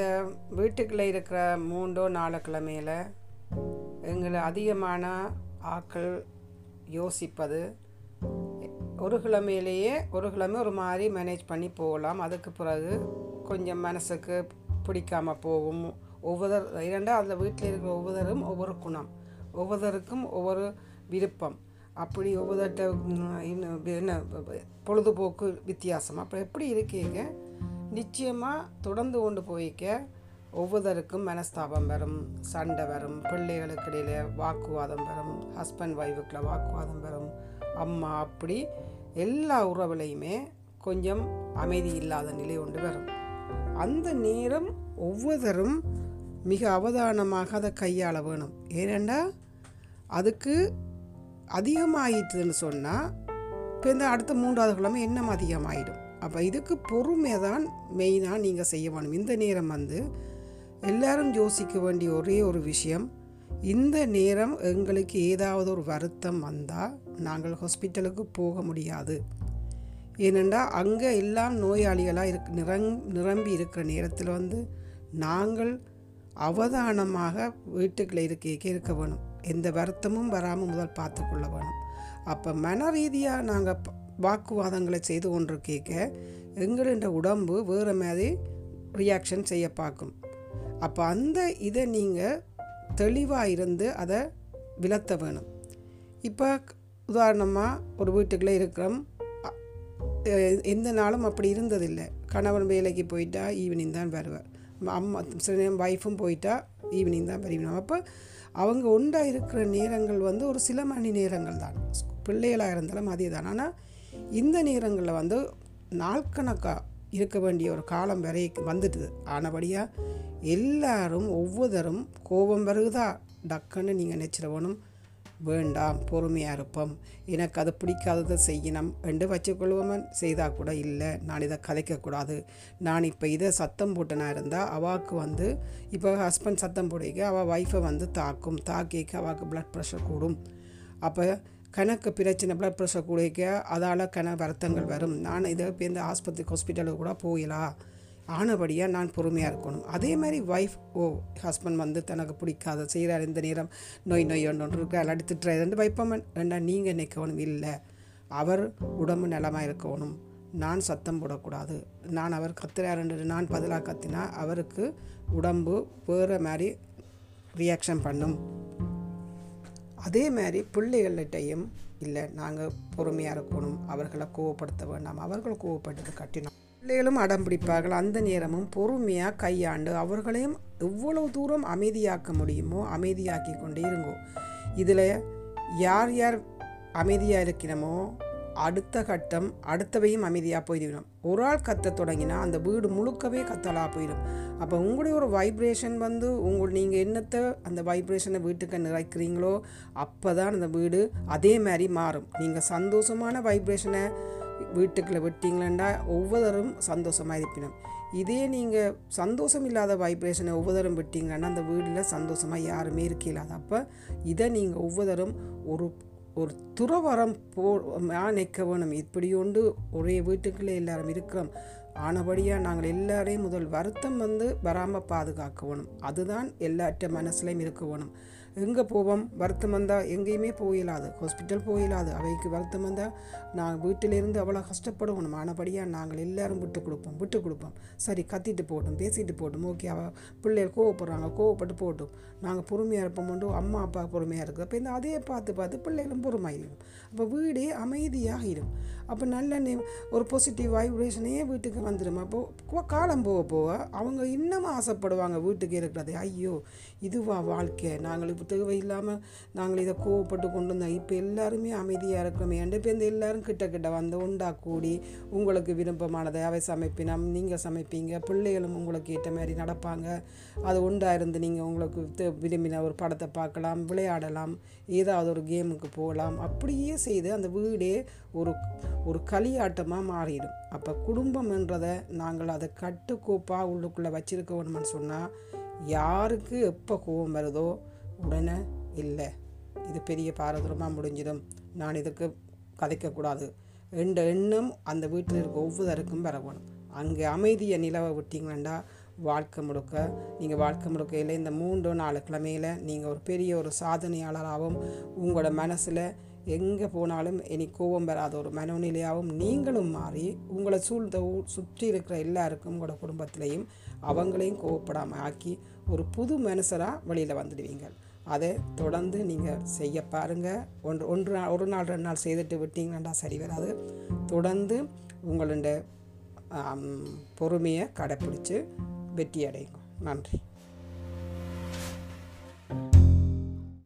இந்த வீட்டுக்குள்ளே இருக்கிற மூன்றோ நாலு கிழமையில் எங்களை அதிகமான ஆக்கள் யோசிப்பது. ஒரு கிழமையிலேயே ஒரு கிழமை ஒரு மாதிரி மேனேஜ் பண்ணி போகலாம். அதுக்கு பிறகு கொஞ்சம் மனசுக்கு பிடிக்காமல் போகும். ஒவ்வொரு இரண்டா அந்த வீட்டில் இருக்கிற ஒவ்வொருவரும் ஒவ்வொரு குணம் ஒவ்வொருத்தருக்கும் ஒவ்வொரு விருப்பம். அப்படி ஒவ்வொருத்த என்ன பொழுதுபோக்கு வித்தியாசம். அப்போ எப்படி இருக்கீங்க? நிச்சயமாக தொடர்ந்து கொண்டு போய்க்க ஒவ்வொருத்தருக்கும் மனஸ்தாபம் வரும் சண்டை வரும் பிள்ளைகளுக்கு இடையில் வாக்குவாதம் வரும் ஹஸ்பண்ட் ஒய்ஃபுக்குள்ள வாக்குவாதம் வரும். அம்மா அப்படி எல்லா உறவுலையுமே கொஞ்சம் அமைதி இல்லாத நிலை ஒன்று வரும். அந்த நேரம் ஒவ்வொருத்தரும் மிக அவதானமாக அதை கையாள வேணும். ஏனெண்டா அதுக்கு அதிகமாயிட்டுதுன்னு சொன்னால் இப்போ இந்த அடுத்த மூன்றாவது கிழமை இன்னும் அதிகமாயிடும். அப்போ இதுக்கு பொறுமை தான் மெயினாக நீங்கள் செய்ய வேணும். இந்த நேரம் வந்து எல்லாரும் யோசிக்க வேண்டிய ஒரே ஒரு விஷயம் இந்த நேரம் எங்களுக்கு ஏதாவது ஒரு வருத்தம் வந்தால் நாங்கள் ஹாஸ்பிட்டலுக்கு போக முடியாது. ஏனென்றால் அங்கே எல்லாம் நோயாளிகளாக இருக் நிரங் நிரம்பி இருக்கிற நேரத்தில் வந்து நாங்கள் அவதானமாக வீட்டுக்குள்ளே இருக்க இருக்க வேணும். எந்த வருத்தமும் வராமல் முதல் பார்த்துக்கொள்ள வேணும். அப்போ மன ரீதியாக நாங்கள் வாக்குவாதங்களை செய்து கொண்டிருக்க எங்களுடைய உடம்பு வேறு மாதிரி ரியாக்ஷன் செய்ய பார்க்கும். அப்போ அந்த இதை நீங்கள் தெளிவாக இருந்து அதை விலத்த வேணும். இப்போ உதாரணமாக ஒரு வீட்டுக்குள்ளே இருக்கிறோம். எந்த நாளும் அப்படி இருந்ததில்லை. கணவன் வேலைக்கு போயிட்டா ஈவினிங் தான் வருவார். அம்மா சில நேரம் ஒய்ஃபும் போயிட்டா ஈவினிங் தான் வருவினோம் அப்போ அவங்க உண்டாக இருக்கிற நேரங்கள் வந்து ஒரு சில மணி நேரங்கள் தான். பிள்ளைகளாக இருந்தாலும் அதே தான். ஆனால் இந்த நேரங்களில் வந்து நாட்கணக்காக இருக்க வேண்டிய ஒரு காலம் வரை வந்துட்டுது. ஆனபடியாக எல்லாரும் ஒவ்வொருத்தரும் கோபம் வருகுதா டக்குன்னு நீங்கள் நினச்சிடவனும் வேண்டாம் பொறுமையாக இருப்போம். எனக்கு அது பிடிக்காததை செய்யணும் என்று வச்சுக்கொள்வோமன் செய்தால் கூட இல்லை. நான் இதை கதைக்கக்கூடாது நான் இப்போ இதை சத்தம் போட்டனா இருந்தால் அவாக்கு வந்து இப்போ ஹஸ்பண்ட் சத்தம் போடிக்க அவள் ஒய்ஃபை வந்து தாக்கும். தாக்கிக்க அவாக்கு ப்ளட் ப்ரெஷர் கூடும். அப்போ கணக்கு பிரச்சனை ப்ளட் ப்ரெஷர் கூடிக்க அதால் கண வருத்தங்கள் வரும். நான் இதை இந்த ஆஸ்பத்திரி ஹாஸ்பிட்டலுக்கு கூட போகலாம் ஆனபடியாக நான் பொறுமையாக இருக்கணும். அதே மாதிரி ஒய்ஃப் ஓ ஹஸ்பண்ட் வந்து தனக்கு பிடிக்காத செய்கிறார் இந்த நேரம். நோய் நோய் ஒன்று ஒன்று இருக்கிற அல்லாடி திட்டுறது வைப்பமன் ரெண்டா நீங்கள் நிற்கணும் இல்லை. அவர் உடம்பு நலமாக இருக்கணும். நான் சத்தம் போடக்கூடாது. நான் அவர் கத்துறாருன்றது நான் பதிலாக கத்தினா அவருக்கு உடம்பு வேறு மாதிரி ரியாக்ஷன் பண்ணும். அதே மாதிரி பிள்ளைகள்கிட்டையும் இல்லை நாங்கள் பொறுமையாக இருக்கணும் அவர்களை கோவப்படுத்த வேண்டாம் அவர்கள் கோவப்பட்டது கட்டினோம். பிள்ளைகளும் அடம் பிடிப்பார்கள். அந்த நேரமும் பொறுமையாக கையாண்டு அவர்களையும் எவ்வளவு தூரம் அமைதியாக்க முடியுமோ அமைதியாக்கி கொண்டே இருங்கோ. இதில் யார் யார் அமைதியாக இருக்கிறோமோ அடுத்த கட்டம் அடுத்தவையும் அமைதியாக போயிடும் ஒரு ஆள் கத்த தொடங்கினா அந்த வீடு முழுக்கவே கத்தலாக போயிடும். அப்போ உங்களுடைய ஒரு வைப்ரேஷன் வந்து உங்கள் நீங்கள் என்னத்தை அந்த வைப்ரேஷனை வீட்டுக்கு நிறைக்கிறீங்களோ அப்போ தான் அந்த வீடு அதே மாதிரி மாறும். நீங்கள் சந்தோஷமான வைப்ரேஷனை வீட்டுக்குள்ளே விட்டீங்களா ஒவ்வொருத்தரும் சந்தோஷமாக இருப்பினும். இதே நீங்கள் சந்தோஷம் இல்லாத வைப்ரேஷனை ஒவ்வொருத்தரும் விட்டீங்கன்னா அந்த வீட்டில் சந்தோஷமாக யாருமே இருக்கலாது அப்போ இதை நீங்கள் ஒவ்வொருத்தரும் ஒரு ஒரு துறவரம் போ நிற்க வேணும். இப்படி ஒன்று ஒரே வீட்டுக்குள்ளே எல்லாரும் இருக்கிறோம். ஆனபடியாக நாங்கள் எல்லாரையும் முதல் வருத்தம் வந்து வராமல் பாதுகாக்கணும். அதுதான் எல்லாற்ற மனசுலையும் இருக்கணும் எங்கே போவோம்? வருத்தம் வந்தால் எங்கேயுமே போயிடாது ஹாஸ்பிட்டல் போயிடாது அவைக்கு வருத்தம் வந்தால் நாங்கள் வீட்டிலிருந்து அவ்வளோ கஷ்டப்படுவோம். ஆனபடியாக நாங்கள் எல்லாரும் விட்டு கொடுப்போம். விட்டு கொடுப்போம். சரி கத்திட்டு போட்டோம் பேசிட்டு போட்டோம் ஓகே அவள் பிள்ளைகள் கோவப்படுறாங்க. கோவப்பட்டு போட்டோம் நாங்கள் பொறுமையாக இருப்போம். உண்டு அம்மா அப்பா பொறுமையாக இருக்குது அப்போ இந்த அதே பார்த்து பார்த்து பிள்ளைகளும் பொறுமையாயிடும் அப்போ வீடே அமைதியாகிடும் அப்போ நல்ல ஒரு பாசிட்டிவ் வைப்ரேஷனே வீட்டுக்கு வந்துடும் அப்போ காலம் போக போக அவங்க இன்னமும் ஆசைப்படுவாங்க வீட்டுக்கு இருக்கிறது. ஐயோ இதுவா வாழ்க்கை. நாங்கள் தேவை இல்லாமல் நாங்கள் இதை கோவப்பட்டு கொண்டு வந்தோம். இப்போ எல்லாருமே அமைதியாக இருக்கிறோமே. இப்போ இந்த எல்லாரும் கிட்ட கிட்ட வந்து உண்டா கூடி உங்களுக்கு விருப்பமானதை அவை சமைப்பினம் நீங்கள் சமைப்பீங்க பிள்ளைகளும் உங்களுக்கு ஏற்ற மாதிரி நடப்பாங்க. அது உண்டாக இருந்து நீங்கள் உங்களுக்கு விரும்பின ஒரு படத்தை பார்க்கலாம் விளையாடலாம் ஏதாவது ஒரு கேமுக்கு போகலாம். அப்படியே செய்து அந்த வீடே ஒரு ஒரு களியாட்டமாக மாறிடும். அப்போ குடும்பம்ன்றதை நாங்கள் அதை கட்டுக்கோப்பாக உள்ளுக்குள்ளே வச்சுருக்க வேணும்னு சொன்னால் யாருக்கு எப்போ கோபம் வருதோ உடனே இல்லை இது பெரிய பாரதூரமாக முடிஞ்சிடும். நான் இதுக்கு கதைக்கக்கூடாது. என்ற எண்ணம் அந்த வீட்டில் இருக்க ஒவ்வொருத்தருக்கும் வரணும் அங்கே அமைதியை நிலவை விட்டிங்கன்னா வாழ்க்கை முழுக்க. நீங்கள் வாழ்க்கை முழுக்கையில் இந்த மூன்று நாலு கிழமையில் நீங்கள் ஒரு பெரிய ஒரு சாதனையாளராகவும் உங்களோட மனசில் எங்கே போனாலும் இனி கோபம் வராத ஒரு மனநிலையாகவும் நீங்களும் மாறி உங்களை சூழ்ந்த சுற்றி இருக்கிற எல்லாருக்கும் உங்களோட குடும்பத்திலையும் அவங்களையும் கோவப்படாமல் ஆக்கி ஒரு புது மனுஷராக வெளியில் வந்துடுவீங்க. அதை தொடர்ந்து நீங்கள் செய்ய பாருங்கள் ஒன்று ஒன்று நாள் ஒரு நாள் ரெண்டு நாள் செய்துட்டு விட்டீங்கன்னா சரி வராது. தொடர்ந்து உங்களுடைய பொறுமையை கடைப்பிடிச்சு வெற்றி அடையுங்க நன்றி.